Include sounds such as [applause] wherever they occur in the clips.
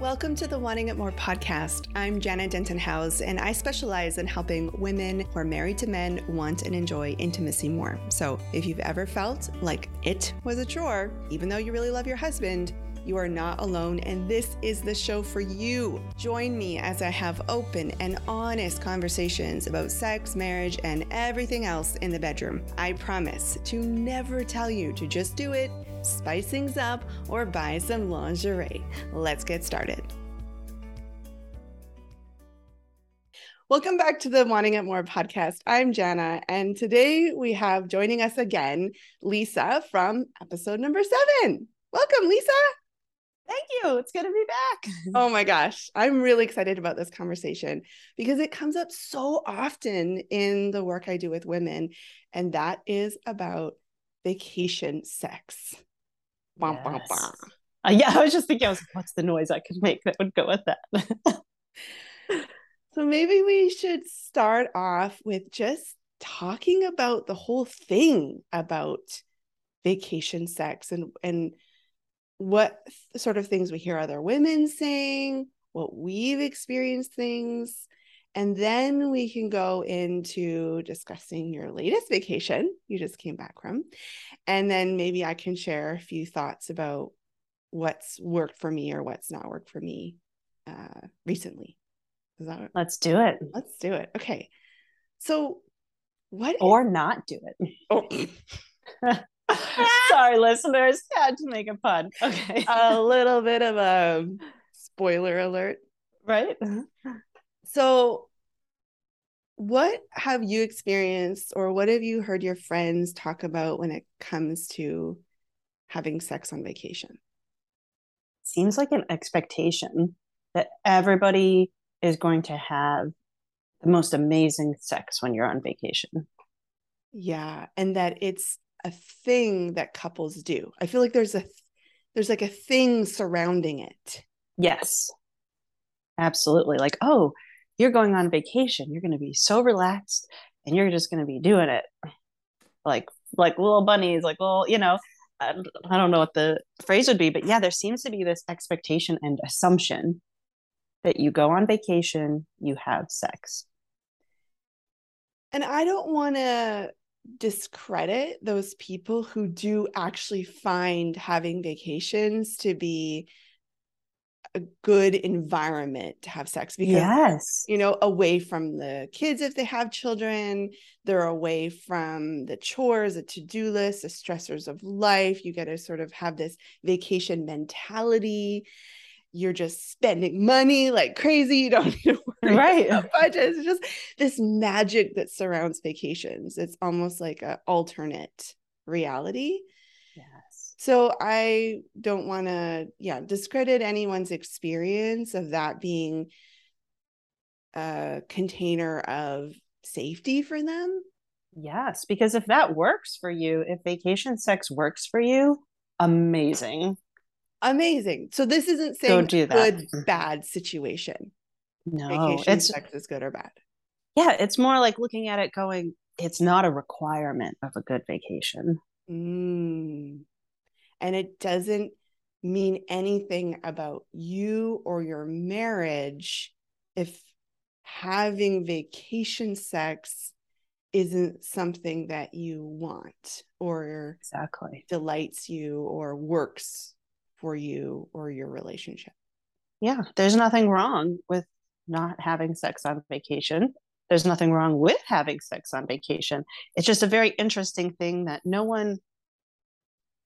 Welcome to the Wanting It More podcast. I'm Janna Denton House, and I specialize in helping women who are married to men want and enjoy intimacy more. So, if you've ever felt like it was a chore, even though you really love your husband, you are not alone, and this is the show for you. Join me as I have open and honest conversations about sex, marriage, and everything else in the bedroom. I promise to never tell you to just do it spice things up, or buy some lingerie. Let's get started. Welcome back to the Wanting It More podcast. I'm Janna, and today we have joining us again Lisa from episode number seven. Welcome, Lisa. Thank you. It's good to be back. [laughs] Oh my gosh. I'm really excited about this conversation because it comes up so often in the work I do with women, and that is about vacation sex. Yes. Bah, bah. Uh, yeah, I was just thinking, I was like, what's the noise I could make that would go with that? so maybe we should start off with just talking about the whole thing about vacation sex and and what sort of things we hear other women saying, what we've experienced things, and then we can go into discussing your latest vacation you just came back from. And then maybe I can share a few thoughts about what's worked for me or what's not worked for me uh, recently. That, let's do it. Let's do it. Okay. So, what or is, not do it? [laughs] Oh. Sorry, listeners, had to make a pun. Okay. a little [laughs] bit of a spoiler alert. Right. So, what have you experienced, or what have you heard your friends talk about when it comes to having sex on vacation? Seems like an expectation that everybody is going to have the most amazing sex when you're on vacation. Yeah, and that it's a thing that couples do. I feel like there's a there's like a thing surrounding it. Yes. Absolutely. Like, oh, you're going on vacation you're going to be so relaxed and you're just going to be doing it. Like like little bunnies like well you know I, I don't know what the phrase would be but yeah there seems to be this expectation and assumption that you go on vacation you have sex. And i don't want to discredit those people who do actually find having vacations to be a good environment to have sex because yes. you know away from the kids if they have children they're away from the chores the to-do list the stressors of life. You get to sort of have this vacation mentality. You're just spending money like crazy. You don't [laughs] need to worry right. about budgets. It's just this magic that surrounds vacations. It's almost like an alternate reality so I don't want to, yeah, discredit anyone's experience of that being a container of safety for them. Yes, because if that works for you, if vacation sex works for you, amazing. Amazing. So this isn't saying do good, bad situation. No, vacation it's, sex is good or bad. Yeah, it's more like looking at it going, it's not a requirement of a good vacation. Mm and it doesn't mean anything about you or your marriage if having vacation sex isn't something that you want or exactly delights you or works for you or your relationship. Yeah, there's nothing wrong with not having sex on vacation. There's nothing wrong with having sex on vacation. It's just a very interesting thing that no one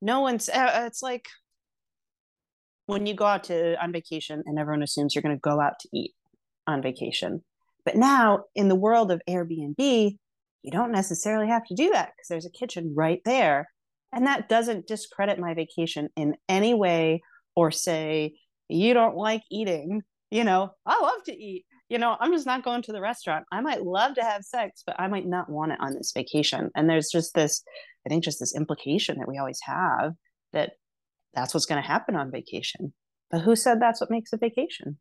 no one's uh, uh, it's like when you go out to on vacation and everyone assumes you're going to go out to eat on vacation. But now in the world of airbnb you don't necessarily have to do that because there's a kitchen right there. And that doesn't discredit my vacation in any way or say you don't like eating you know i love to eat you know i'm just not going to the restaurant i might love to have sex but i might not want it on this vacation and there's just this I think just this implication that we always have that that's what's going to happen on vacation. But who said that's what makes a vacation?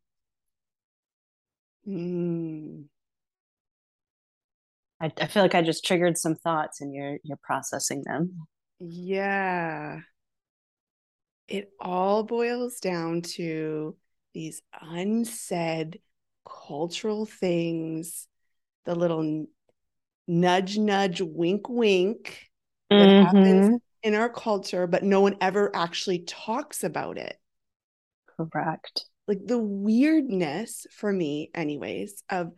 Mm. I, I feel like I just triggered some thoughts and you're you're processing them. Yeah. It all boils down to these unsaid cultural things, the little nudge, nudge, wink, wink that mm-hmm. happens in our culture, but no one ever actually talks about it. Correct. Like the weirdness for me, anyways, of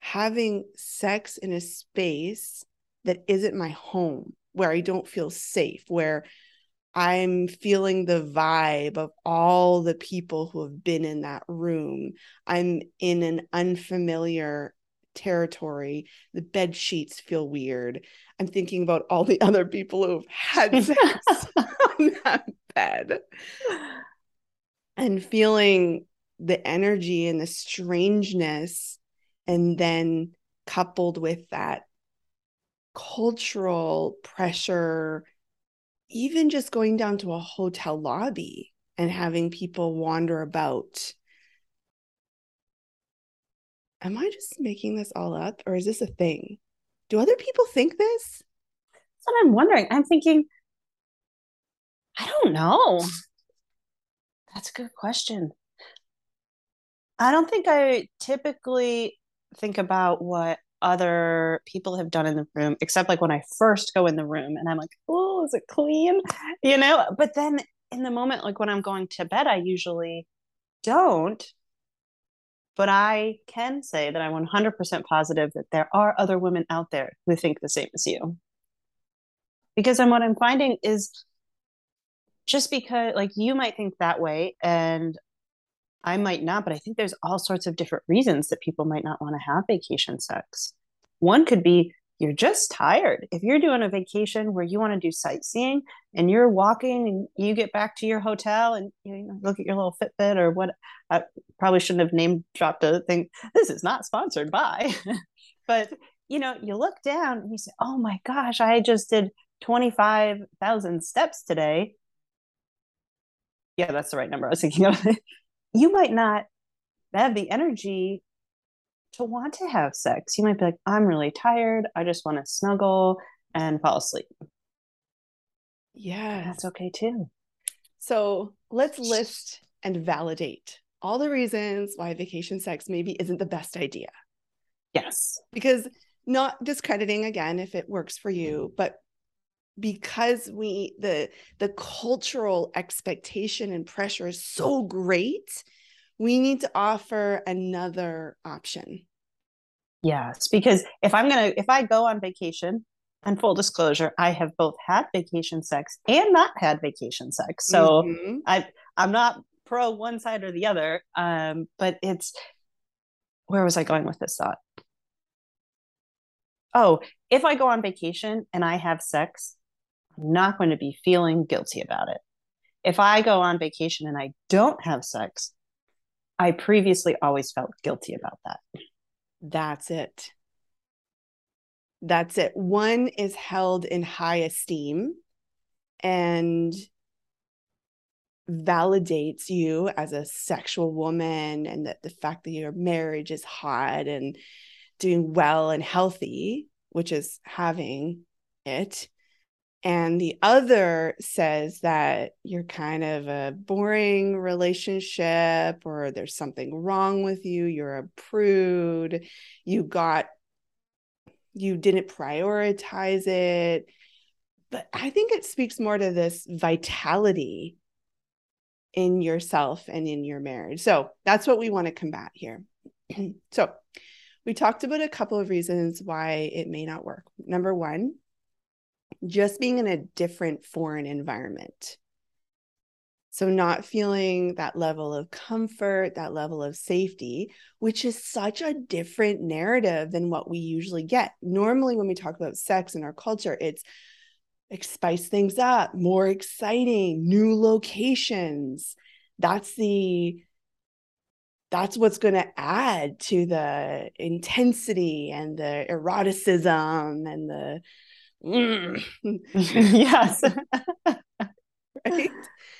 having sex in a space that isn't my home, where I don't feel safe, where I'm feeling the vibe of all the people who have been in that room. I'm in an unfamiliar territory. The bed sheets feel weird. I'm thinking about all the [laughs] other people who've had sex [laughs] on that bed and feeling the energy and the strangeness. And then coupled with that cultural pressure even just going down to a hotel lobby and having people wander about. Am I just making this all up or is this a thing? Do other people think this? That's what I'm wondering. I'm thinking, I don't know. That's a good question. I don't think I typically think about what other people have done in the room, except like when I first go in the room and I'm like, oh, is it clean? [laughs] You know, but then in the moment, like when I'm going to bed, I usually don't. But I can say that I'm 100% positive that there are other women out there who think the same as you. Because then what I'm finding is just because, like, you might think that way, and I might not, but I think there's all sorts of different reasons that people might not want to have vacation sex. One could be you're just tired. If you're doing a vacation where you want to do sightseeing and you're walking and you get back to your hotel and you look at your little Fitbit or what, I probably shouldn't have name dropped a thing. This is not sponsored by, [laughs] but you know, you look down and you say, oh my gosh, I just did 25,000 steps today. Yeah, that's the right number I was thinking of. [laughs] you might not have the energy to want to have sex. You might be like, I'm really tired. I just want to snuggle and fall asleep. Yeah. That's okay too. So let's list and validate all the reasons why vacation sex maybe isn't the best idea. Yes. Because not discrediting again if it works for you, but because we the the cultural expectation and pressure is so great we need to offer another option. Yes because if i'm gonna if i go on vacation and full disclosure i have both had vacation sex and not had vacation sex. So mm-hmm. i i'm not pro one side or the other um but it's where was i going with this thought? Oh if i go on vacation and i have sex I'm not going to be feeling guilty about it. If I go on vacation and I don't have sex, I previously always felt guilty about that. That's it. That's it. One is held in high esteem and validates you as a sexual woman and that the fact that your marriage is hot and doing well and healthy, which is having it and the other says that you're kind of a boring relationship or there's something wrong with you you're a prude you got you didn't prioritize it. But i think it speaks more to this vitality in yourself and in your marriage. So that's what we want to combat here. [clears throat] So we talked about a couple of reasons why it may not work. Number one just being in a different foreign environment. So, not feeling that level of comfort, that level of safety, which is such a different narrative than what we usually get. Normally, when we talk about sex in our culture, it's spice things up, more exciting, new locations. That's the that's what's going to add to the intensity and the eroticism and the Mm. [laughs] yes. [laughs] right?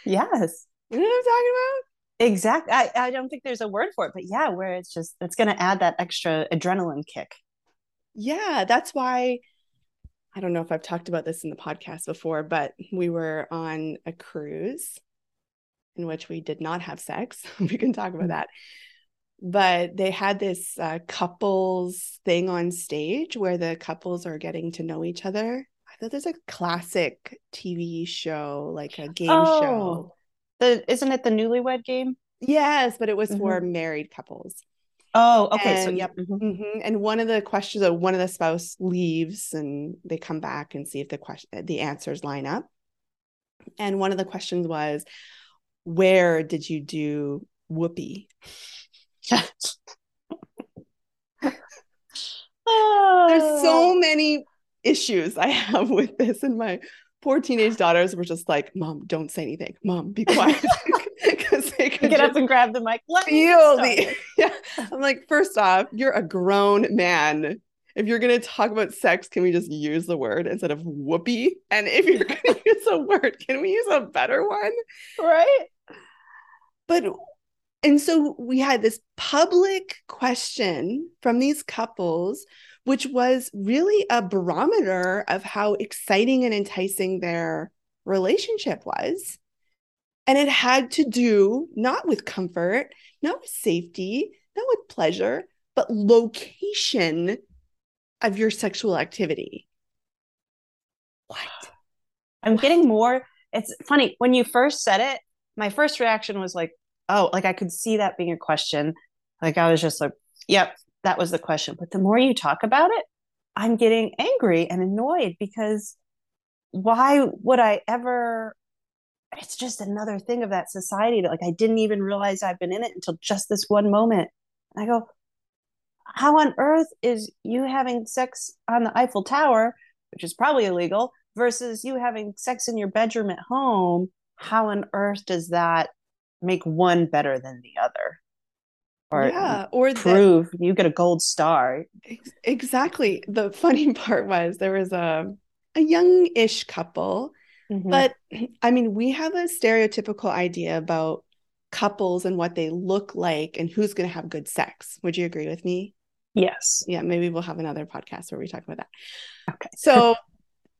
Yes. You know what I'm talking about? Exactly. I, I don't think there's a word for it, but yeah, where it's just it's gonna add that extra adrenaline kick. Yeah, that's why I don't know if I've talked about this in the podcast before, but we were on a cruise in which we did not have sex. [laughs] we can talk about mm. that. But they had this uh, couples thing on stage where the couples are getting to know each other. I thought there's a classic TV show, like a game oh, show. The isn't it the Newlywed Game? Yes, but it was mm-hmm. for married couples. Oh, okay. And, so yep. Mm-hmm. Mm-hmm. And one of the questions, uh, one of the spouse leaves, and they come back and see if the question, the answers line up. And one of the questions was, "Where did you do whoopee?" There's so oh. many issues I have with this, and my poor teenage daughters were just like, "Mom, don't say anything. Mom, be quiet." [laughs] [laughs] because they could get up and grab the mic. Let feel the yeah. I'm like, first off, you're a grown man. If you're gonna talk about sex, can we just use the word instead of whoopee? And if you're gonna [laughs] use a word, can we use a better one? Right. But and so we had this public question from these couples, which was really a barometer of how exciting and enticing their relationship was. And it had to do not with comfort, not with safety, not with pleasure, but location of your sexual activity. What? I'm what? getting more. It's funny. When you first said it, my first reaction was like, oh, like I could see that being a question. Like I was just like, yep, that was the question. But the more you talk about it, I'm getting angry and annoyed because why would I ever it's just another thing of that society that like I didn't even realize I've been in it until just this one moment. And I go, how on earth is you having sex on the Eiffel Tower, which is probably illegal, versus you having sex in your bedroom at home? How on earth does that make one better than the other? Or yeah, or prove that, you get a gold star. Exactly. The funny [laughs] part was there was a a young-ish couple Mm-hmm. But I mean, we have a stereotypical idea about couples and what they look like and who's going to have good sex. Would you agree with me? Yes. Yeah, maybe we'll have another podcast where we talk about that. Okay. So [laughs]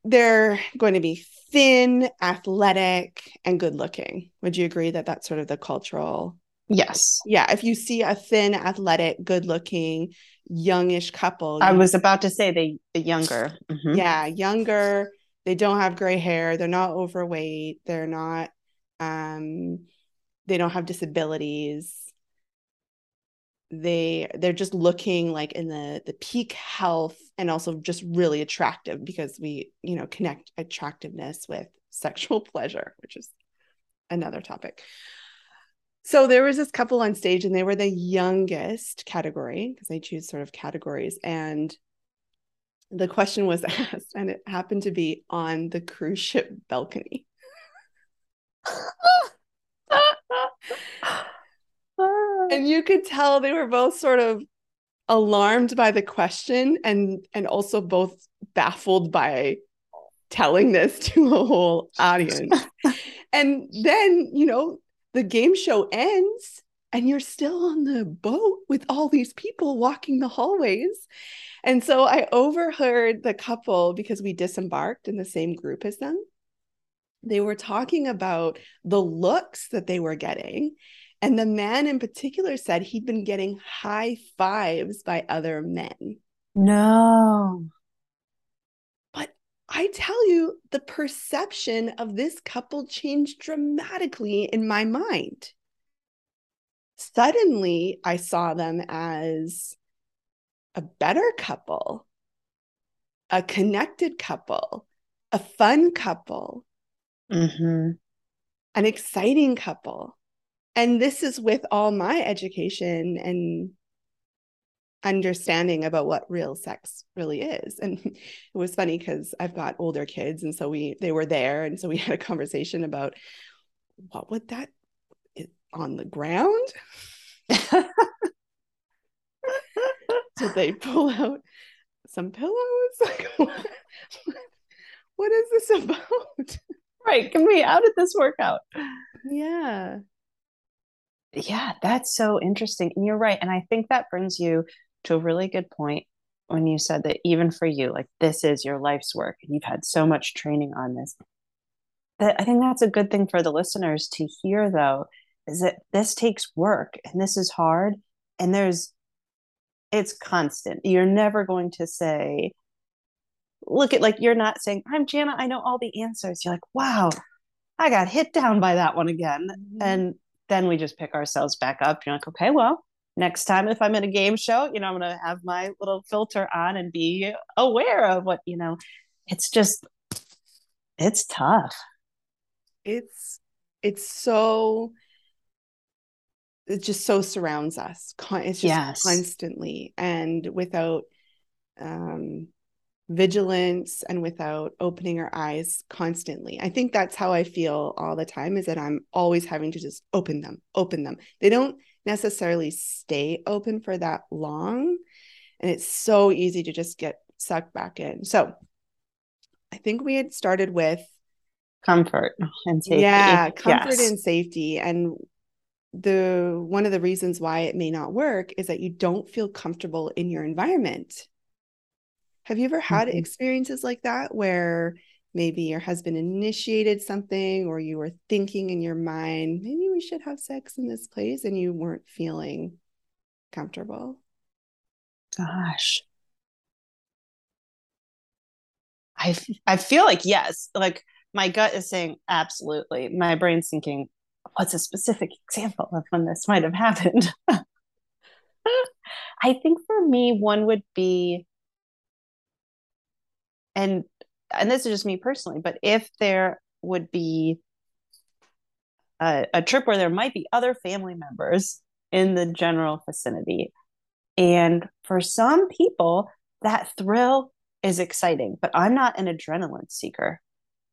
they're going to be thin, athletic, and good looking. Would you agree that that's sort of the cultural? Yes. Yeah. If you see a thin, athletic, good looking, youngish couple. I was about to say the, the younger. Mm-hmm. Yeah, younger they don't have gray hair they're not overweight they're not um they don't have disabilities they they're just looking like in the the peak health and also just really attractive because we you know connect attractiveness with sexual [laughs] pleasure which is another topic so there was this couple on stage and they were the youngest category because they choose sort of categories and the question was [laughs] asked, and it happened to be on the cruise ship balcony. [laughs] and you could tell they were both sort of alarmed by the question and and also both baffled by telling this to a whole audience. [laughs] and then, you know, the game show ends and you're still on the boat with all these people walking the hallways and so I overheard the couple because we disembarked in the same group as them. They were talking about the looks that they were getting. And the man in particular said he'd been getting high fives by other men. No. But I tell you, the perception of this couple changed dramatically in my mind. Suddenly, I saw them as a better couple, a connected couple, a fun couple, mm-hmm. an exciting couple. And this is with all my education and understanding about what real sex really is. And it was funny because I've got older kids. And so we, they were there. And so we [laughs] had a conversation about what would that on the ground? [laughs] Did they pull out some pillows? [laughs] Like, what, what is this about? Right. Can we, how did this work out? Yeah. Yeah, that's so interesting. And you're right. And I think that brings you to a really good point when you said that even for you, like this is your life's work and you've had so much training on this. that I think that's a good thing for the listeners to hear though, is that this takes work and this is hard. And there's it's constant. You're never going to say, look at like you're not saying, I'm Janna, I know all the answers. You're like, wow, I got hit down by that one again. Mm-hmm. And then we just pick ourselves back up. You're like, okay, well, next time if I'm in a game show, you know, I'm gonna have my little filter on and be aware of what, you know, it's just it's tough. It's it's so it just so surrounds us. It's just yes. constantly and without um vigilance and without opening our eyes constantly. I think that's how I feel all the time is that I'm always having to just open them, open them. They don't necessarily stay open for that long. And it's so easy to just get sucked back in. So I think we had started with comfort and safety. Yeah, comfort yes. and safety. And the one of the reasons why it may not work is that you don't feel comfortable in your environment. Have you ever had mm-hmm. experiences like that where maybe your husband initiated something or you were thinking in your mind, maybe we should have sex in this place and you weren't feeling comfortable? Gosh. I, I feel like yes, like my gut is saying absolutely. My brain's thinking, what's a specific example of when this might have happened? [laughs] I think for me, one would be, and and this is just me personally, but if there would be a, a trip where there might be other family members in the general vicinity, and for some people, that thrill is exciting, but I'm not an adrenaline seeker.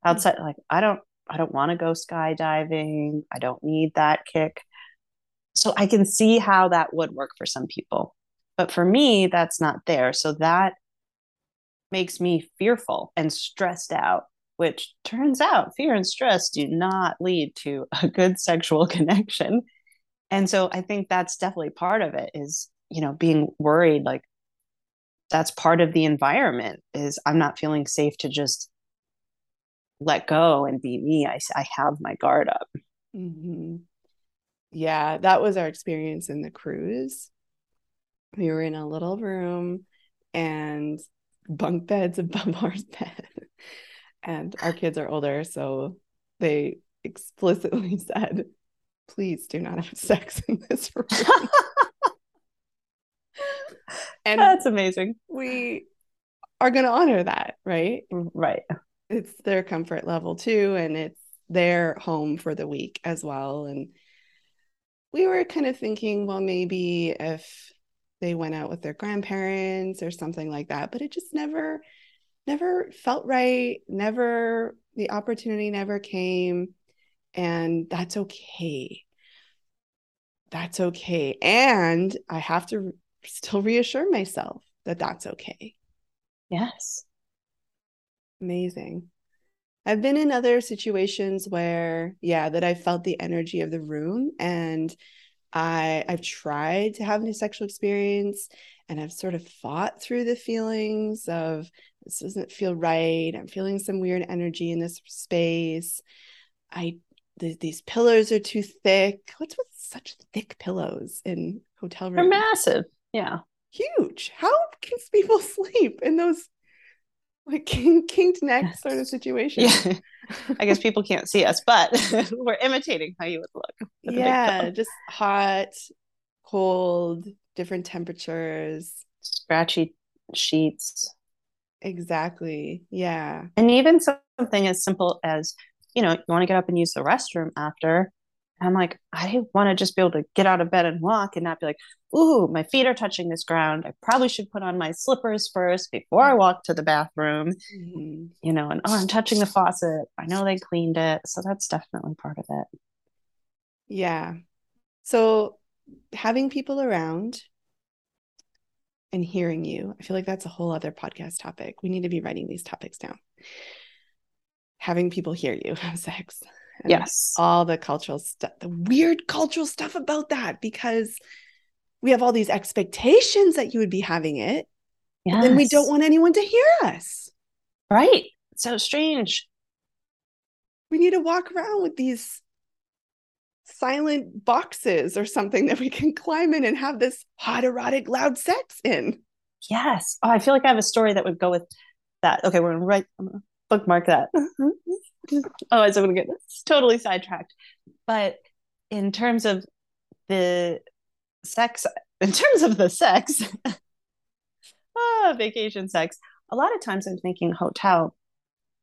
Outside, like I don't I don't want to go skydiving. I don't need that kick. So I can see how that would work for some people. But for me, that's not there. So that makes me fearful and stressed out, which turns out fear and stress do not lead to [laughs] a good sexual connection. And so I think that's definitely part of it is, you know, being worried like that's part of the environment is I'm not feeling safe to just let go and be me. I, I have my guard up. Mm-hmm. Yeah, that was our experience in the cruise. We were in a little room and bunk beds above [laughs] our bed. and our kids are older, so they explicitly [laughs] said, please do not have sex in this [laughs] room. and that's amazing. We are going to honor that, right? Right. It's their comfort level too, and it's their home for the week as well. And we were kind of thinking, well, maybe if they went out with their grandparents or something like that but it just never never felt right never the opportunity never came and that's okay. That's okay and i have to still reassure myself that that's okay. Yes. Amazing. I've been in other situations where yeah that i felt the energy of the room and I I've tried to have a sexual experience and I've sort of fought through the feelings of this doesn't feel right. I'm feeling some weird energy in this space. I th- these pillows are too thick. What's with such thick pillows in hotel rooms? They're massive. Yeah. Huge. How can [laughs] people sleep in those like king kinked neck sort of situation. Yeah. I guess people can't see us, but [laughs] we're imitating how you would look. Yeah, just hot, cold, different temperatures, scratchy sheets. Exactly. Yeah. And even something as simple as, you know, you want to get up and use the restroom after, I'm like, I want to just be able to get out of bed and walk and not be like, ooh, my feet are touching this ground. I probably should put on my slippers first before I walk to the bathroom. Mm-hmm. You know, and oh, I'm touching the faucet. I know they cleaned it. So that's definitely part of it. Yeah. So having people around and hearing you, I feel like that's a whole other podcast topic. We need to be writing these topics down. Having people hear you [laughs] have sex yes. all the cultural stuff the weird cultural stuff about that because we have all these expectations that you would be having it yes. and then we don't want anyone to hear us. Right. So strange. We need to walk around with these silent boxes or something that we can [laughs] climb in and have this hot erotic loud sex in. Yes. Oh i feel like i have a story that would go with that. Okay we're write I'm gonna bookmark that mm-hmm. Otherwise i'm gonna get totally sidetracked but in terms of the sex in terms of the sex [laughs] ah, vacation sex a lot of times i'm thinking hotel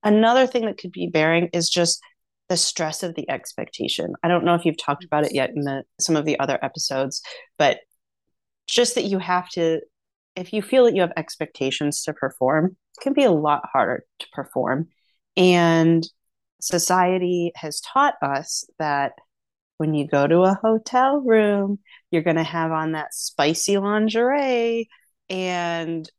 another thing that could be bearing is just the stress of the expectation. I don't know if you've talked about it yet in the, some of the other episodes, but just that you have to, if you feel that you have expectations to perform, it can be a lot harder to perform. And society has taught us that when you go to a hotel room, you're going to have on that spicy lingerie. And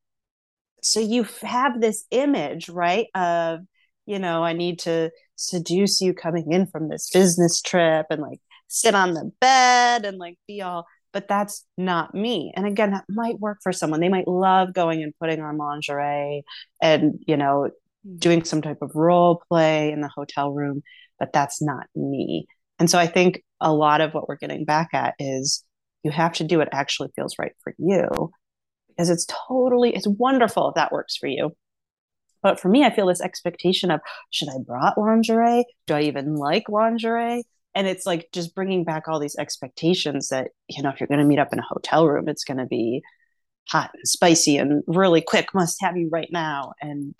so you have this image, right, of, you know, I need to seduce you coming in from this business trip and like sit on the bed and like be all but that's not me and again that might work for someone they might love going and putting on lingerie and you know. Doing some type of role play in the hotel room but that's not me and so i think a lot of what we're getting back at is you have to do what actually feels right for you because it's totally it's wonderful if that works for you but for me, I feel this expectation of should I brought lingerie? Do I even like lingerie? And it's like just bringing back all these expectations that, you know, if you're going to meet up in a hotel room, it's going to be hot and spicy and really quick, must have you right now. And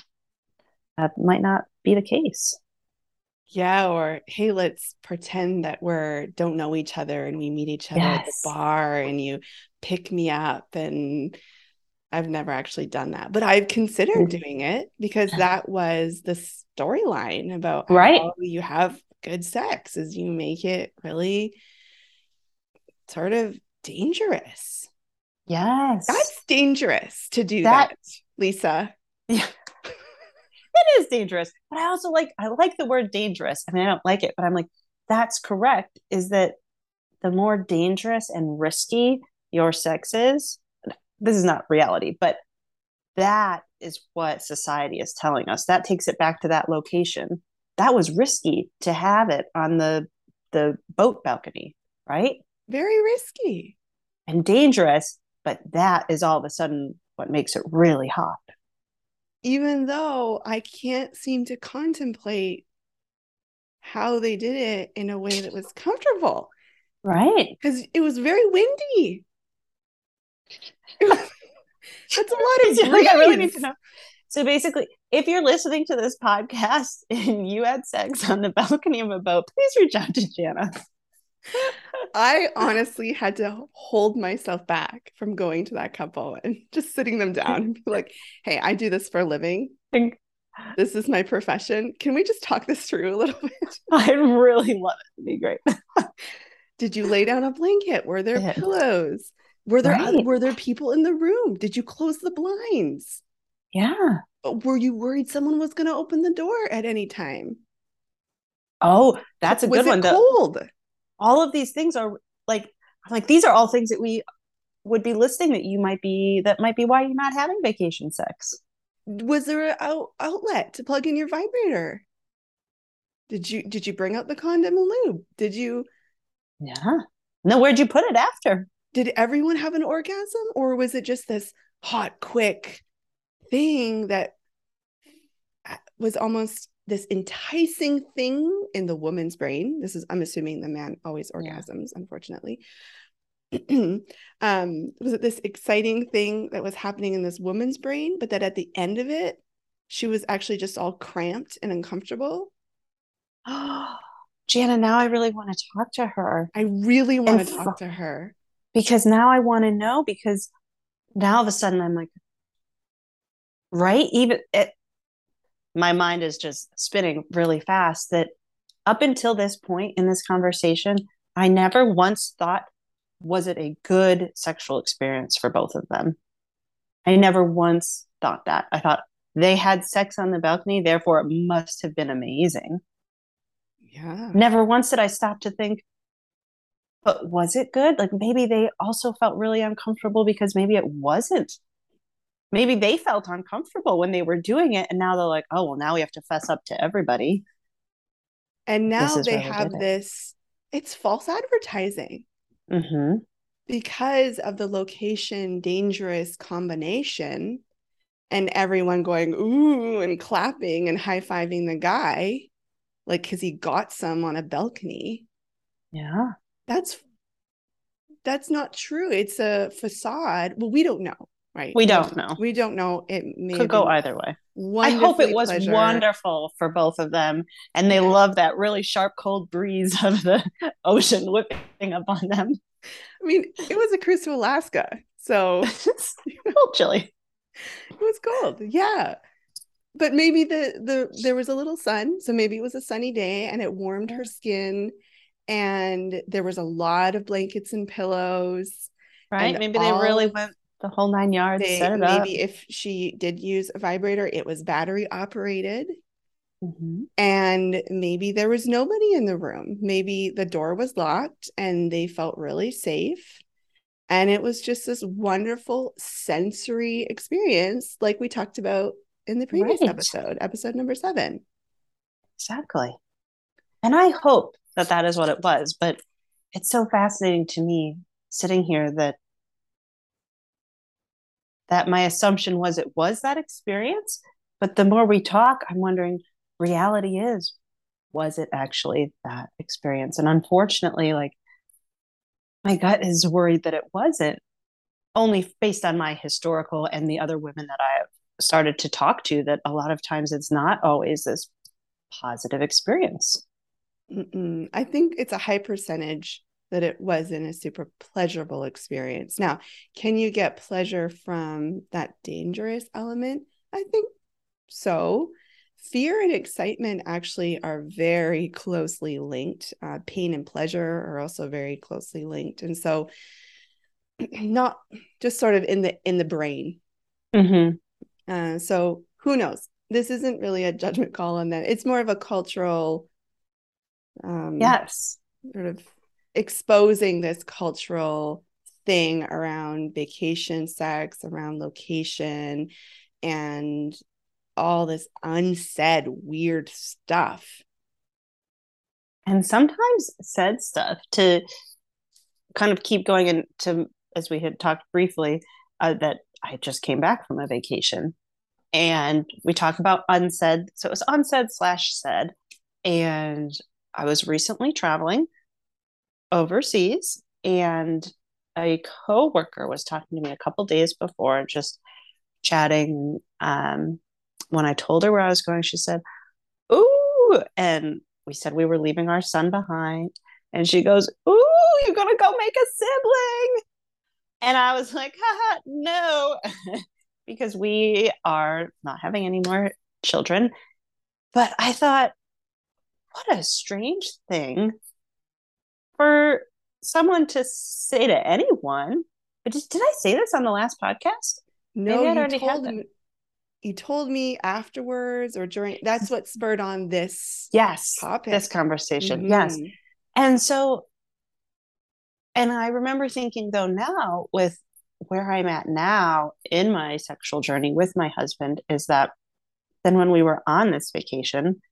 that might not be the case. Yeah, or hey, let's pretend that we're don't know each other and we meet each other yes. at the bar and you pick me up and I've never actually done that, but I've considered mm-hmm. doing it because that was the storyline about right. you have good sex is you make it really sort of dangerous. Yes. That's dangerous to do that, that Lisa. Yeah. It is dangerous. But I also like I like the word dangerous. I mean, I don't like it, but I'm like, that's correct. Is that the more dangerous and risky your sex is, this is not reality, but that is what society is telling us. That takes it back to that location. That was risky to have it on the the boat balcony, right? Very risky and dangerous, but that is all of a sudden what makes it really hot. Even though I can't seem to contemplate how they did it in a way that was comfortable. Right. Because it was very windy. [laughs] That's a lot of [laughs] like, I really need to know. So basically, if you're listening to this podcast [laughs] and you had sex on the balcony of a boat, please reach out to Janna. I honestly had to hold myself back from going to that couple and [laughs] just sitting them down and be like, hey, I do this for a living. This is my profession. Can we just talk this through a little [laughs] bit? [laughs] I really love it. It'd be great. Did you lay down a blanket? Were there pillows? Were there right. were there people in the room? Did you close the blinds? Yeah. Were you worried someone was going to open the door at any time? Oh, that's a was good one. Cold. All of these things are like like these are all things that we would be listing that you might be that might be why you're not having vacation sex. Was there an out, outlet to plug in your vibrator? Did you did you bring out the condom and lube? Did you? Yeah. No, where'd you put it after? did everyone have an orgasm or was it just this hot quick thing that uh, was almost this enticing thing in the woman's brain this is i'm assuming the man always orgasms yeah. unfortunately [clears throat] um was it this exciting thing that was happening in this woman's brain but that at the end of it she was actually just all cramped and uncomfortable Oh, [gasps] Janna, now I really want to talk to her. I really want and to talk to her because now I want to know because now all of a sudden I'm like, right? Even it, my mind is just spinning really fast that up until this point in this conversation, I never once thought, was it a good sexual experience for both of them? I never once thought that. I thought they had sex on the balcony, therefore it must have been amazing. Yeah. Never once did I stop to think, but was it good? Like maybe they also felt really uncomfortable because maybe it wasn't. Maybe they felt uncomfortable when they were doing it. And now they're like, oh, well, now we have to fess up to everybody. And now they have this, it's false advertising. Mm-hmm. Because of the location dangerous combination and everyone going, ooh, and clapping and high fiving the guy, like, because he got some on a balcony. Yeah. That's that's not true. It's a facade. Well, we don't know, right? We don't know. We don't know. It may could go either way. I hope it was pleasure. wonderful for both of them, and they love that really sharp, cold breeze [laughs] of the ocean whipping up on them. I mean, it was a cruise to Alaska, so [laughs] a little chilly. It was cold, yeah. But maybe the the there was a little sun, so maybe it was a sunny day, and it warmed her skin and there was a lot of blankets and pillows. Right. Maybe they really went the whole nine yards. They, maybe up. if she did use a vibrator, it was battery operated. Mm-hmm. And maybe there was nobody in the room. Maybe the door was locked and they felt really safe. And it was just this wonderful sensory experience, like we talked about in the previous right. episode, episode number seven. Exactly. And I hope that that is what it was. But it's so fascinating to me sitting here that that my assumption was it was that experience. But the more we talk, I'm wondering reality is was it actually that experience? And unfortunately, like my gut is worried that it wasn't only based on my historical and the other women that I have started to talk to that a lot of times it's not always this positive experience. Mm-mm. I think it's a high percentage that it wasn't a super pleasurable experience. Now, can you get pleasure from that dangerous element? I think so. Fear and excitement actually are very closely linked. Uh, pain and pleasure are also very closely linked, and so [clears throat] not just sort of in the in the brain. Mm-hmm. Uh, so who knows? This isn't really a judgment call on that. It's more of a cultural um, yes sort of exposing this cultural thing around vacation sex around location and all this unsaid weird stuff. And sometimes said stuff to kind of keep going into as we had talked briefly uh, that i just came back from a vacation. And we talk about unsaid so it was unsaid slash said. And I was recently traveling overseas and a coworker was talking to me a couple days before, just chatting. Um, when I told her where I was going, she said, Ooh, and we said we were leaving our son behind. And she goes, Ooh, you're gonna go make a sibling. And I was like, Haha, no, [laughs] because we are not having any more children. But I thought, what a strange thing for someone to say to anyone. But just, did I say this on the last podcast? No, I you told, me, you told me afterwards or during. That's what spurred on this. Yes, topic. this conversation. Mm-hmm. Yes, and so, and I remember thinking though now with where I'm at now in my sexual journey with my husband is that then when we were on this vacation,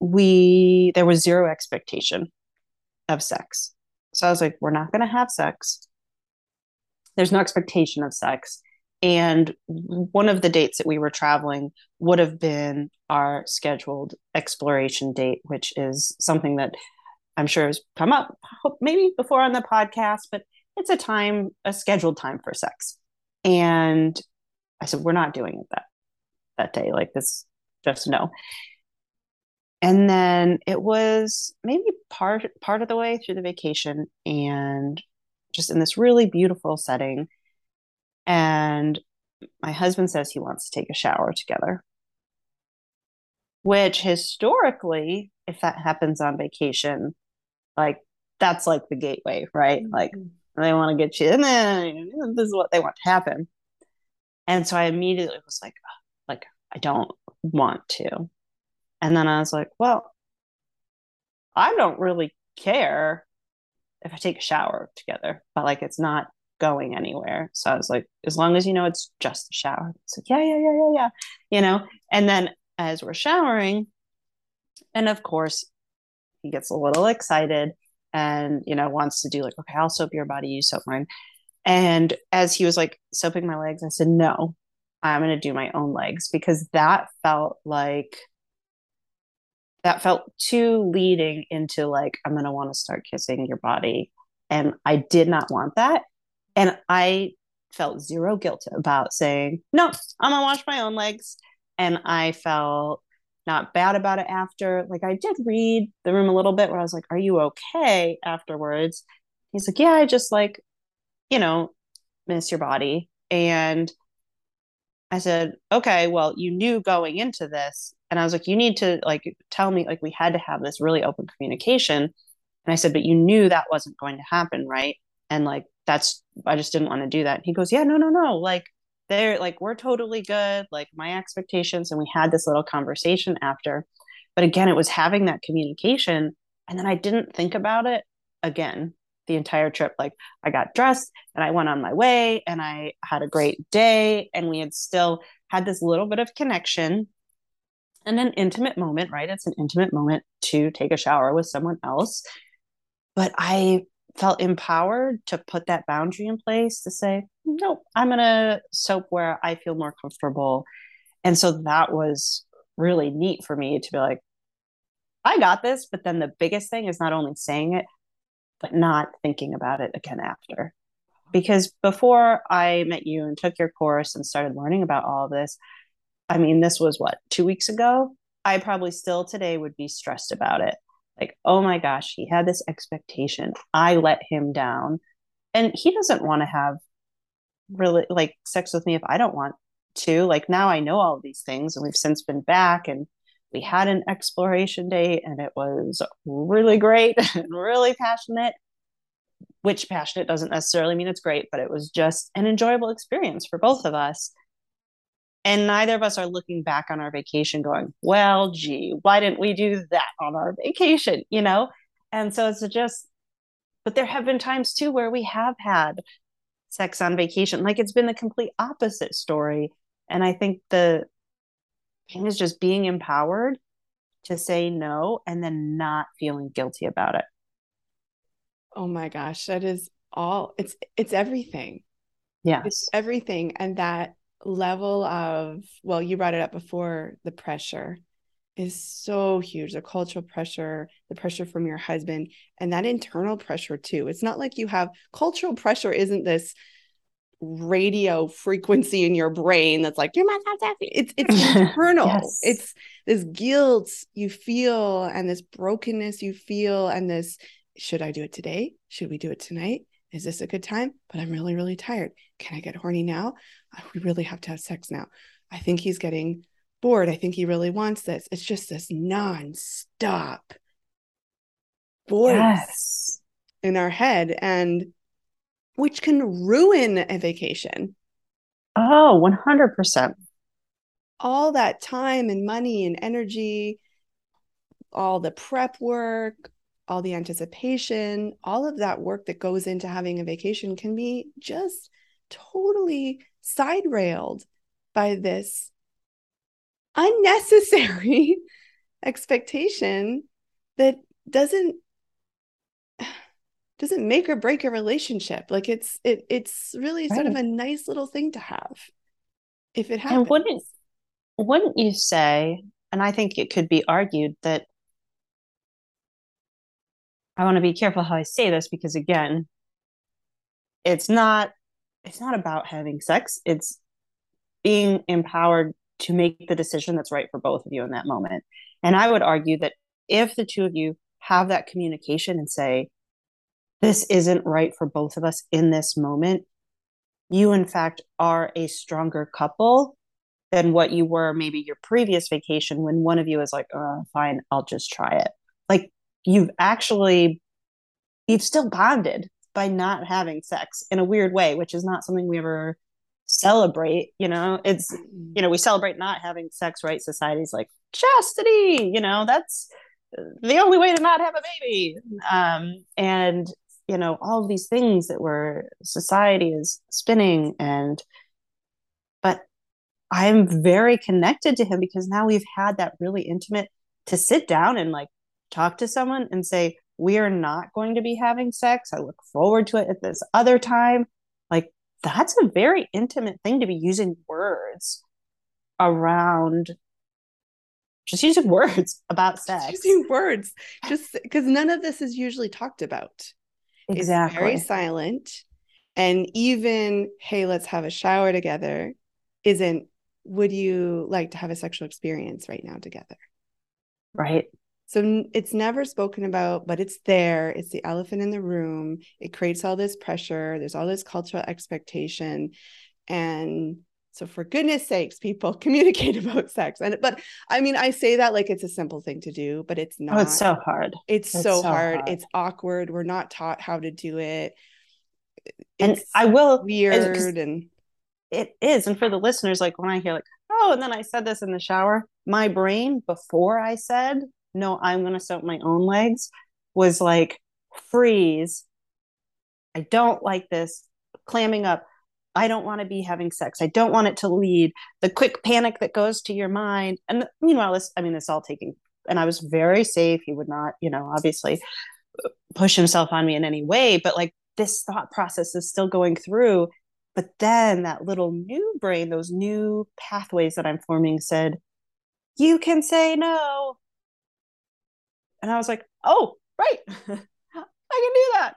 we there was zero expectation of sex. So I was like, we're not going to have sex. There's no expectation of sex. And one of the dates that we were traveling would have been our scheduled exploration date, which is something that I'm sure has come up maybe before on the podcast, but it's a time, a scheduled time for sex. And I said, we're not doing it that that day. Like this, just no and then it was maybe part part of the way through the vacation and just in this really beautiful setting. And my husband says he wants to take a shower together. Which historically if that happens on vacation like that's like the gateway right? Mm-hmm. like they want to get you and then this is what they want to happen. And so i immediately was like like i don't want to and then I was like, well, I don't really care if I take a shower together, but like it's not going anywhere. So I was like, as long as you know it's just a shower. It's like, yeah, yeah, yeah, yeah, yeah. You know? And then as we're showering, And of course, he gets a little excited and, you know, wants to do like, okay, I'll soap your body, you soap mine. And as he was like soaping my legs, I said, no, I'm going to do my own legs because that felt like that felt too leading into like i'm going to want to start kissing your body. And i did not want that. And i felt zero guilt about saying no i'm going to wash my own legs. And i felt not bad about it after. Like i did read the room a little bit where i was like are you okay? afterwards. He's like yeah i just like you know miss your body. And I said, okay, well, you knew going into this. And I was like, you need to like tell me, like, we had to have this really open communication. And I said, but you knew that wasn't going to happen, right? And like, that's, I just didn't want to do that. And he goes, yeah, no, no, no. Like, they're like, we're totally good. Like, my expectations. And we had this little conversation after. But again, it was having that communication. And then I didn't think about it again the entire trip. Like I got dressed and I went on my way and I had a great day and we had still had this little bit of connection and an intimate moment, right? It's an intimate moment to take a shower with someone else. But I felt empowered to put that boundary in place to say, no, I'm going to soap where I feel more comfortable. And so that was really neat for me to be like, I got this. But then the biggest thing is not only saying it, but not thinking about it again after. Because before I met you and took your course and started learning about all of this, I mean, this was what, two weeks ago? I probably still today would be stressed about it. Like, oh my gosh, he had this expectation. I let him down. And he doesn't want to have really like sex with me if I don't want to. Like, now I know all these things, and we've since been back and we had an exploration date and it was really great [laughs] and really passionate which passionate doesn't necessarily mean it's great but it was just an enjoyable experience for both of us and neither of us are looking back on our vacation going well gee why didn't we do that on our vacation you know and so it's just but there have been times too where we have had sex on vacation like it's been the complete opposite story and i think the thing is just being empowered to say no and then not feeling guilty about it. Oh my gosh, that is all it's it's everything. Yeah. It's everything and that level of well you brought it up before the pressure is so huge the cultural pressure the pressure from your husband and that internal pressure too it's not like you have cultural pressure isn't this radio frequency in your brain that's like you must have sex. It's it's [laughs] internal. yes. It's this guilt you feel and this brokenness you feel and this should I do it today? Should we do it tonight? Is this a good time? But I'm really really tired. Can I get horny now? We really have to have sex now. I think he's getting bored. I think he really wants this. It's just this non-stop voice yes. in our head and which can ruin a vacation. Oh, 100%. All that time and money and energy, all the prep work, all the anticipation, all of that work that goes into having a vacation can be just totally side railed by this unnecessary [laughs] expectation that doesn't [sighs] doesn't make or break a relationship. Like it's it it's really right. sort of a nice little thing to have if it happens. And wouldn't wouldn't you say, and I think it could be argued that I want to be careful how I say this because again, it's not it's not about having sex. It's being empowered to make the decision that's right for both of you in that moment. And I would argue that if the two of you have that communication and say, this isn't right for both of us in this moment, you in fact are a stronger couple than what you were maybe your previous vacation when one of you is like, oh, fine, I'll just try it. Like you've actually, you've still bonded by not having sex in a weird way, which is not something we ever celebrate. You know, it's, you know, we celebrate not having sex, right? Society's like chastity, you know, that's the only way to not have a baby. Um, and you know all of these things that were society is spinning and but i'm very connected to him because now we've had that really intimate to sit down and like talk to someone and say, we are not going to be having sex. I look forward to it at this other time. Like, that's a very intimate thing to be using words around just using [laughs] words about sex. Just using words, just because none of this is usually talked about. Exactly. It's very silent. And even, hey, let's have a shower together isn't, would you like to have a sexual experience right now together? Right. So it's never spoken about, but it's there. It's the elephant in the room. It creates all this pressure. There's all this cultural expectation. And so for goodness sakes, people [laughs] communicate about sex. And but I mean, I say that like it's a simple thing to do, but it's not. Oh, it's so hard. It's, it's so, so hard. hard. It's awkward. We're not taught how to do it. It's and I will weird and it is. And for the listeners, like when I hear like, oh, and then I said this in the shower, my brain before I said, no, I'm gonna soak my own legs was like freeze. I don't like this, clamming up I don't want to be having sex. I don't want it to lead. The quick panic that goes to your mind. And meanwhile, this, I mean, it's all taking, and I was very safe. He would not, you know, obviously uh, push himself on me in any way, but like this thought process is still going through. But then that little new brain, those new pathways that I'm forming said, you can say no. And I was like, oh, right. [laughs] I can do that.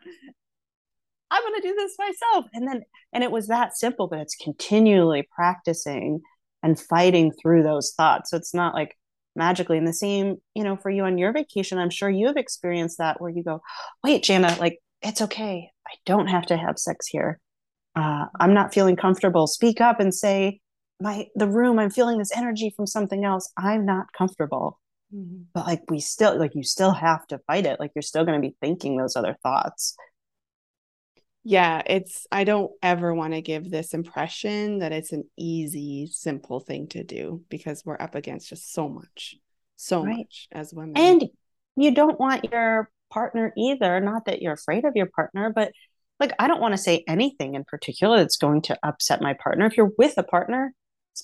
I'm going to do this myself. And then, and it was that simple, but it's continually practicing and fighting through those thoughts. So it's not like magically. And the same, you know, for you on your vacation, I'm sure you have experienced that where you go, wait, Janna, like, it's okay. I don't have to have sex here. Uh, I'm not feeling comfortable. Speak up and say, my the room i'm feeling this energy from something else i'm not comfortable mm-hmm. but like we still like you still have to fight it like you're still going to be thinking those other thoughts yeah, it's I don't ever want to give this impression that it's an easy, simple thing to do because we're up against just so much, so right. much as women. And you don't want your partner either, not that you're afraid of your partner, but like I don't want to say anything in particular that's going to upset my partner. If you're with a partner,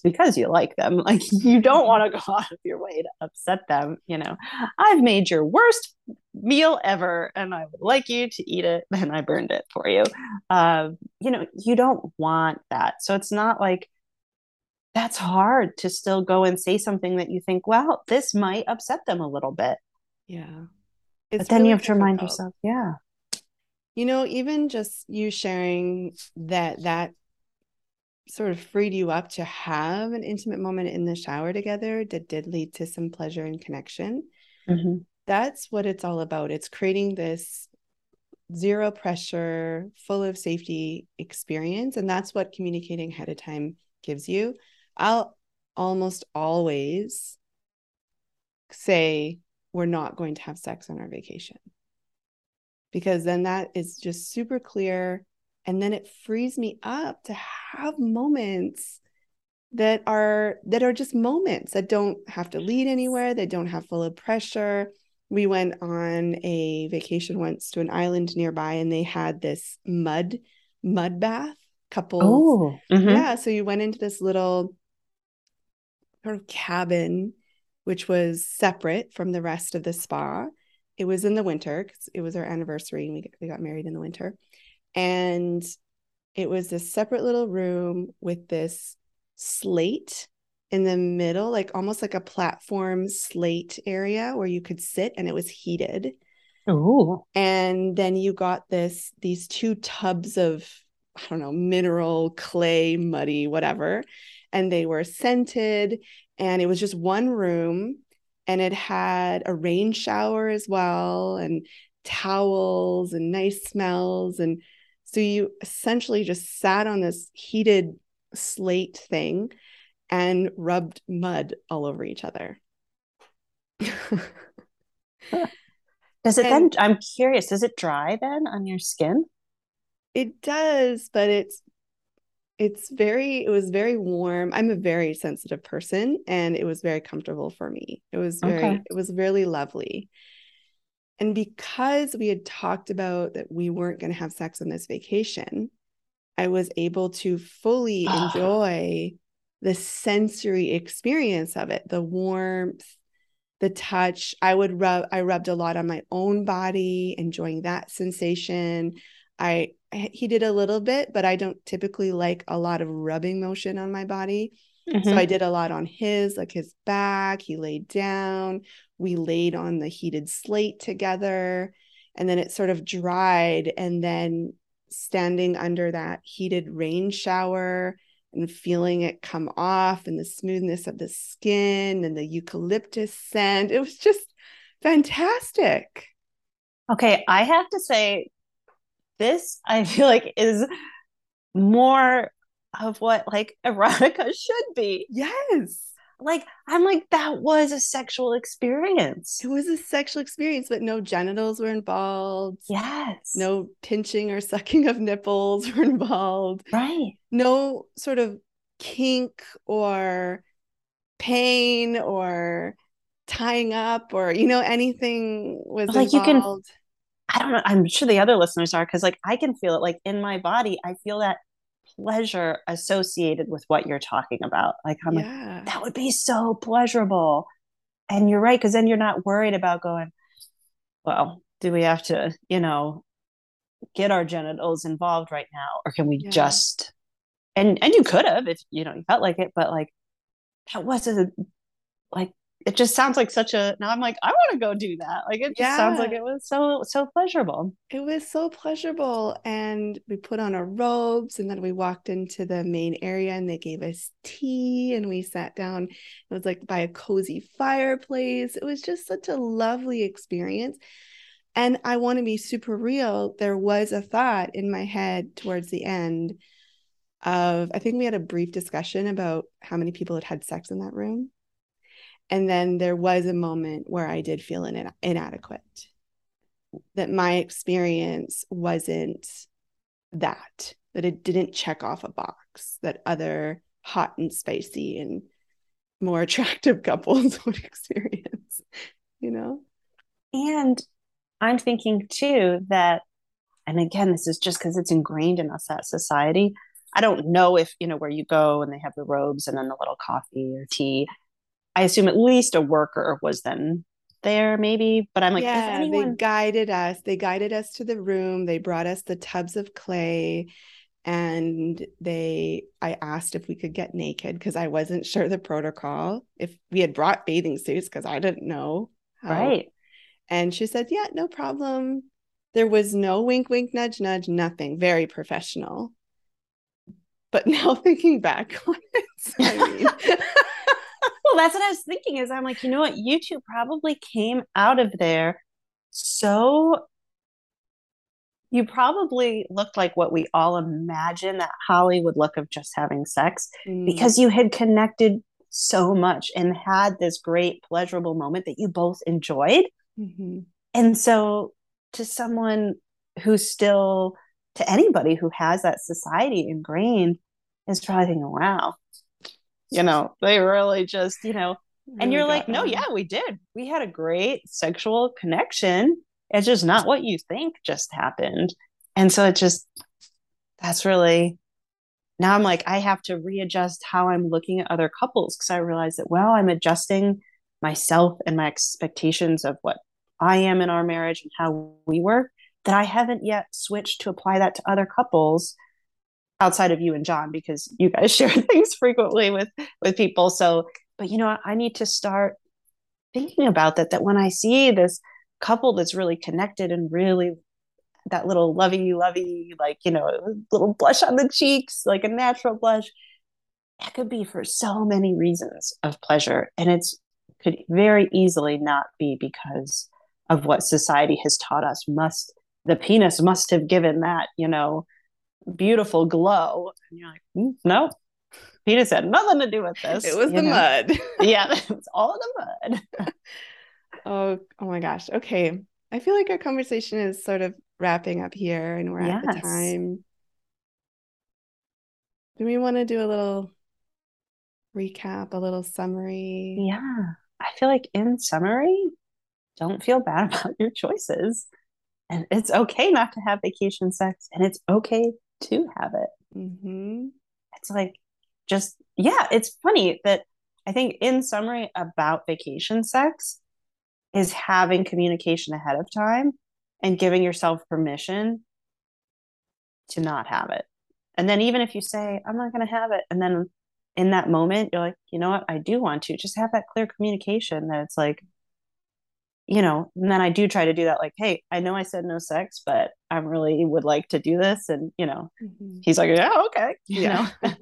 because you like them. [laughs] Like you don't want to go out of your way to upset them. You know, I've made your worst meal ever and I would like you to eat it and I burned it for you. Uh, you know, you don't want that. So it's not like that's hard to still go and say something that you think, well, this might upset them a little bit. Yeah. It's but then really you have to remind yourself, yeah. You know, even just you sharing that that sort of freed you up to have an intimate moment in the shower together that did lead to some pleasure and connection. Mm-hmm. That's what it's all about. It's creating this zero pressure, full of safety experience. And that's what communicating ahead of time gives you. I'll almost always say, We're not going to have sex on our vacation. Because then that is just super clear and then it frees me up to have moments that are that are just moments that don't have to lead anywhere they don't have full of pressure. We went on a vacation once to an island nearby and they had this mud mud bath couple. Oh. Mm-hmm. yeah so you went into this little sort of cabin which was separate from the rest of the spa. It was in the winter because it was our anniversary and we, we got married in the winter and it was a separate little room with this slate in the middle, like almost like a platform slate area where you could sit and it was heated. Oh. And then you got this these two tubs of I don't know, mineral, clay, muddy, whatever. And they were scented and it was just one room and it had a rain shower as well and towels and nice smells and so you essentially just sat on this heated slate thing and rubbed mud all over each other. [laughs] does it and then I'm curious, does it dry then on your skin? It does, but it's it's very it was very warm. I'm a very sensitive person and it was very comfortable for me. It was very okay. it was really lovely. And because we had talked about that we weren't going to have sex on this vacation, I was able to fully enjoy the sensory experience of it the warmth, the touch. I would rub, I rubbed a lot on my own body, enjoying that sensation. I, he did a little bit, but I don't typically like a lot of rubbing motion on my body. Mm-hmm. So I did a lot on his, like his back. He laid down. We laid on the heated slate together. And then it sort of dried. And then standing under that heated rain shower and feeling it come off and the smoothness of the skin and the eucalyptus scent. It was just fantastic. Okay, I have to say, this I feel like is more of what like [laughs] erotica should be. Yes. Like I'm like that was a sexual experience. It was a sexual experience, but no genitals were involved. Yes. No pinching or sucking of nipples [laughs] were involved. Right. No sort of kink or pain or tying up or you know anything was like involved. you can I don't know. I'm sure the other listeners are because like I can feel it like in my body. I feel that pleasure associated with what you're talking about. Like I'm yeah. like, that would be so pleasurable. And you're right, because then you're not worried about going, well, do we have to, you know, get our genitals involved right now? Or can we yeah. just and and you could have if you know you felt like it, but like that wasn't like it just sounds like such a now i'm like i want to go do that. Like it just sounds like it was so so pleasurable. It was so pleasurable and we put on our robes and then we walked into the main area and they gave us tea and we sat down. It was like by a cozy fireplace. It was just such a lovely experience. And i want to be super real there was a thought in my head towards the end of i think we had a brief discussion about how many people had had sex in that room and then there was a moment where I did feel in- inadequate, that my experience wasn't that, that it didn't check off a box that other hot and spicy and more [laughs] attractive couples [laughs] would experience, you know? And I'm thinking too that, and again, this is just because it's ingrained in us that society. I don't know if, you know, where you go and they have the robes and then the little coffee or tea I assume at least a worker was then there maybe but i'm like yeah anyone... they guided us. They guided us to the room. They brought us the tubs of clay. And they i asked if we could get naked because i wasn't sure the protocol. If we had brought bathing suits because i didn't know how. right. And she said yeah no problem. There was no wink wink nudge nudge nothing. Very professional. But [laughs] now thinking back on it I mean, [laughs] well, that's what I was thinking. Is I'm like, you know what? You two probably came out of there so. You probably looked like what we all imagine that Hollywood look of just having sex mm. because you had connected so much and had this great pleasurable moment that you both enjoyed. Mm-hmm. And so, to someone who's still, to anybody who has that society ingrained, is probably thinking, wow, you [laughs] know, they really just, you know, really and you're like, no, yeah, we did. We had a great sexual connection. It's just not what you think just happened. And so it just, that's really, now I'm like, I have to readjust how I'm looking at other couples because I realize that, well, I'm adjusting myself and my expectations of what I am in our marriage and how we work that I haven't yet switched to apply that to other couples outside of you and John because you guys [laughs] share things frequently with with people. So, but you know, I need to start thinking about that. That when I see this couple that's really connected and really that little lovey lovey, like you know, little blush on the cheeks, like a natural blush, that could be for so many reasons of pleasure, and it's could very easily not be because of what society has taught us must the penis must have given that you know beautiful glow. And you're like, mm, no, penis had nothing to do with this. It was the know? mud. [laughs] yeah, [laughs] it was all the mud. [laughs] oh, oh my gosh. Okay. I feel like our conversation is sort of wrapping up here and we're yes. at the time. Do we want to do a little recap, a little summary? Yeah. I feel like in summary, don't feel bad about your choices. And it's okay not to have vacation sex, and it's okay to have it. Mm-hmm. It's like just, yeah, it's funny that I think in summary about vacation sex, is having communication ahead of time and giving yourself permission to not have it. And then even if you say, I'm not going to have it, and then in that moment, you're like, you know what, I do want to, just have that clear communication that it's like, you know, and then I do try to do that, like, hey, I know I said no sex, but I really would like to do this. And, you know, mm-hmm. he's like, yeah, okay. Yeah. You know?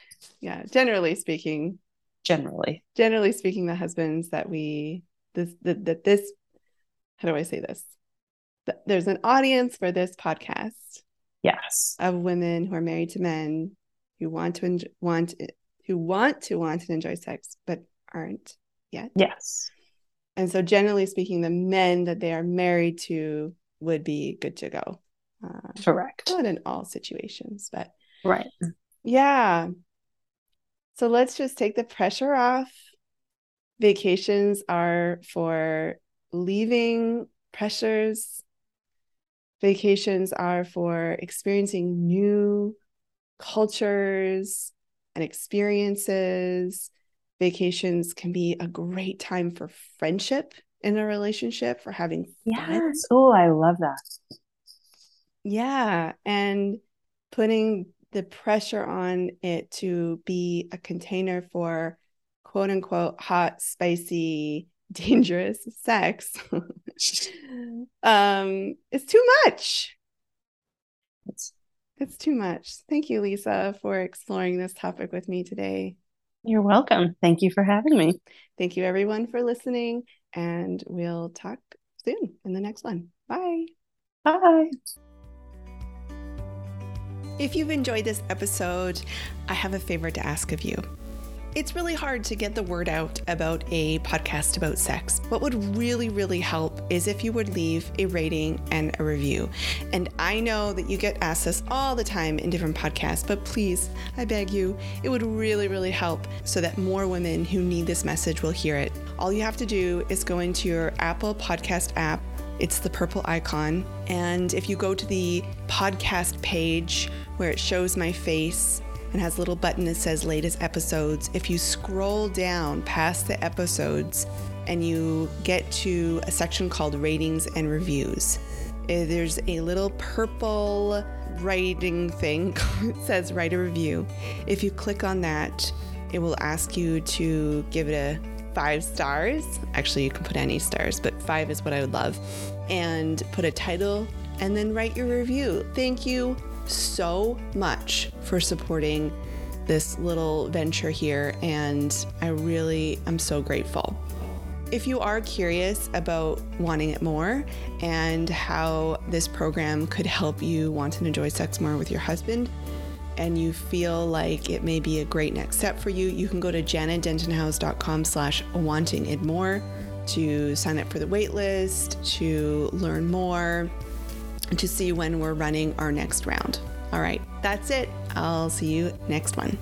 [laughs] yeah. Generally speaking, generally, generally speaking, the husbands that we, this, that, that this, how do I say this? There's an audience for this podcast. Yes. Of women who are married to men who want to enjoy, want who want to want and enjoy sex but aren't yet. Yes. And so, generally speaking, the men that they are married to would be good to go. Uh, Correct. Not in all situations, but right. Yeah. So let's just take the pressure off. Vacations are for leaving pressures. Vacations are for experiencing new cultures and experiences vacations can be a great time for friendship in a relationship, for having fun. Yes. Oh, I love that. Yeah. And putting the pressure on it to be a container for quote unquote hot, spicy, [laughs] dangerous sex [laughs] um it's too much. It's too much. Thank you, Lisa, for exploring this topic with me today. You're welcome. Thank you for having me. Thank you, everyone, for listening. And we'll talk soon in the next one. Bye. Bye. If you've enjoyed this episode, I have a favor to ask of you. It's really hard to get the word out about a podcast about sex. What would really, really help is if you would leave a rating and a review. And I know that you get asked this all the time in different podcasts, but please, I beg you, it would really, really help so that more women who need this message will hear it. All you have to do is go into your Apple Podcast app. It's the purple icon. And if you go to the podcast page where it shows my face, and has a little button that says latest episodes. If you scroll down past the episodes and you get to a section called ratings and reviews, eh, there's a little purple writing thing. [laughs] it says write a review. If you click on that, it will ask you to give it a five stars. Actually, you can put any stars, but five is what I would love. And put a title and then write your review. Thank you so much for supporting this little venture here, and I really am so grateful. If you are curious about wanting it more and how this program could help you want and enjoy sex more with your husband, and you feel like it may be a great next step for you, you can go to jannadentonhouse.com slash wanting it more to sign up for the waitlist, to learn more, to see when we're running our next round. All right, that's it. I'll see you next one.